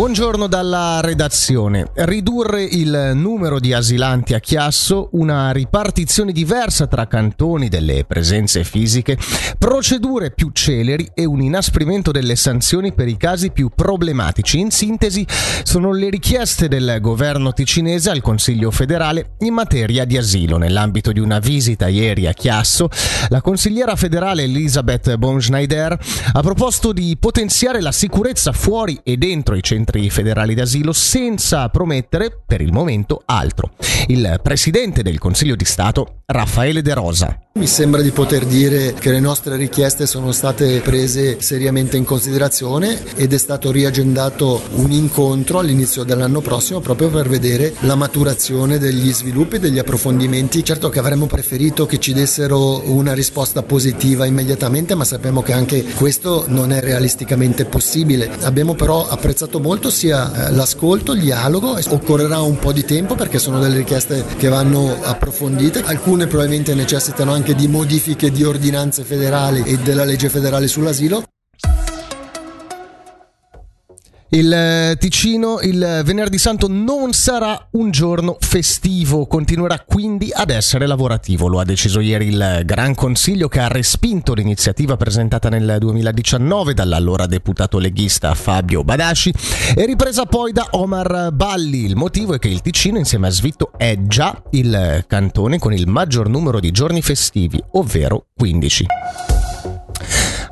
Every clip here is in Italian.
Buongiorno dalla redazione. Ridurre il numero di asilanti a Chiasso, una ripartizione diversa tra cantoni delle presenze fisiche, procedure più celeri e un inasprimento delle sanzioni per i casi più problematici. In sintesi, sono le richieste del governo ticinese al Consiglio federale in materia di asilo. Nell'ambito di una visita ieri a Chiasso, la consigliera federale Elisabeth Bonschneider ha proposto di potenziare la sicurezza fuori e dentro i centri centri federali d'asilo senza promettere per il momento altro. Il presidente del Consiglio di Stato, Raffaele De Rosa. Mi sembra di poter dire che le nostre richieste sono state prese seriamente in considerazione ed è stato riagendato un incontro all'inizio dell'anno prossimo proprio per vedere la maturazione degli sviluppi e degli approfondimenti. Certo che avremmo preferito che ci dessero una risposta positiva immediatamente, ma sappiamo che anche questo non è realisticamente possibile. Abbiamo però apprezzato molto sia eh, l'ascolto, il dialogo, occorrerà un po' di tempo perché sono delle richieste che vanno approfondite, alcune probabilmente necessitano anche di modifiche di ordinanze federali e della legge federale sull'asilo. Il eh, Ticino il venerdì santo non sarà un giorno festivo, continuerà quindi ad essere lavorativo. Lo ha deciso ieri il Gran Consiglio che ha respinto l'iniziativa presentata nel 2019 dall'allora deputato leghista Fabio Badasci e ripresa poi da Omar Balli. Il motivo è che il Ticino insieme a Svitto è già il cantone con il maggior numero di giorni festivi, ovvero 15.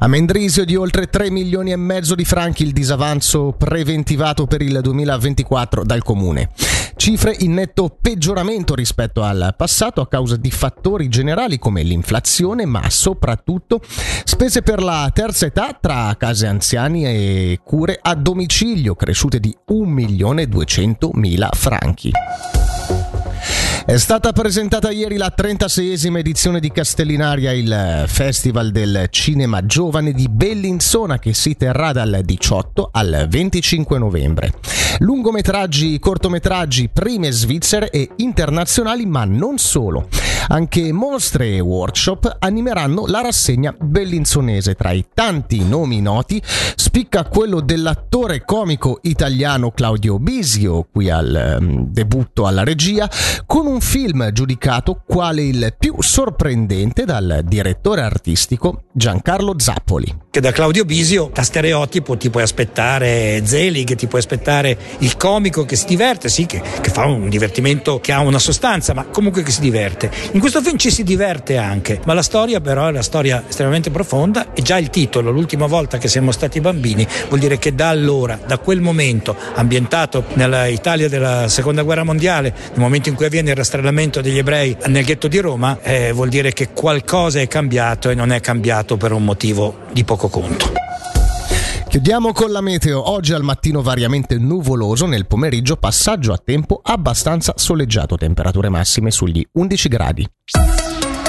A Mendrisio di oltre 3 milioni e mezzo di franchi il disavanzo preventivato per il 2024 dal comune. Cifre in netto peggioramento rispetto al passato a causa di fattori generali come l'inflazione, ma soprattutto spese per la terza età tra case anziani e cure a domicilio cresciute di 1.200.000 franchi. È stata presentata ieri la 36esima edizione di Castellinaria, il Festival del Cinema Giovane di Bellinzona che si terrà dal 18 al 25 novembre. Lungometraggi, cortometraggi, prime svizzere e internazionali, ma non solo. Anche mostre e workshop animeranno la rassegna bellinzonese. Tra i tanti nomi noti spicca quello dell'attore comico italiano Claudio Bisio, qui al um, debutto alla regia, con un film giudicato quale il più sorprendente dal direttore artistico Giancarlo Zappoli. Che da Claudio Bisio, da stereotipo, ti puoi aspettare Zelig, ti puoi aspettare il comico che si diverte, sì, che, che fa un divertimento che ha una sostanza, ma comunque che si diverte. In questo film ci si diverte anche, ma la storia però è una storia estremamente profonda e già il titolo, l'ultima volta che siamo stati bambini, vuol dire che da allora, da quel momento, ambientato nell'Italia della seconda guerra mondiale, nel momento in cui avviene il rastrellamento degli ebrei nel ghetto di Roma, eh, vuol dire che qualcosa è cambiato e non è cambiato per un motivo di conto. Chiudiamo con la meteo. Oggi al mattino variamente nuvoloso, nel pomeriggio passaggio a tempo abbastanza soleggiato, temperature massime sugli 11 gradi.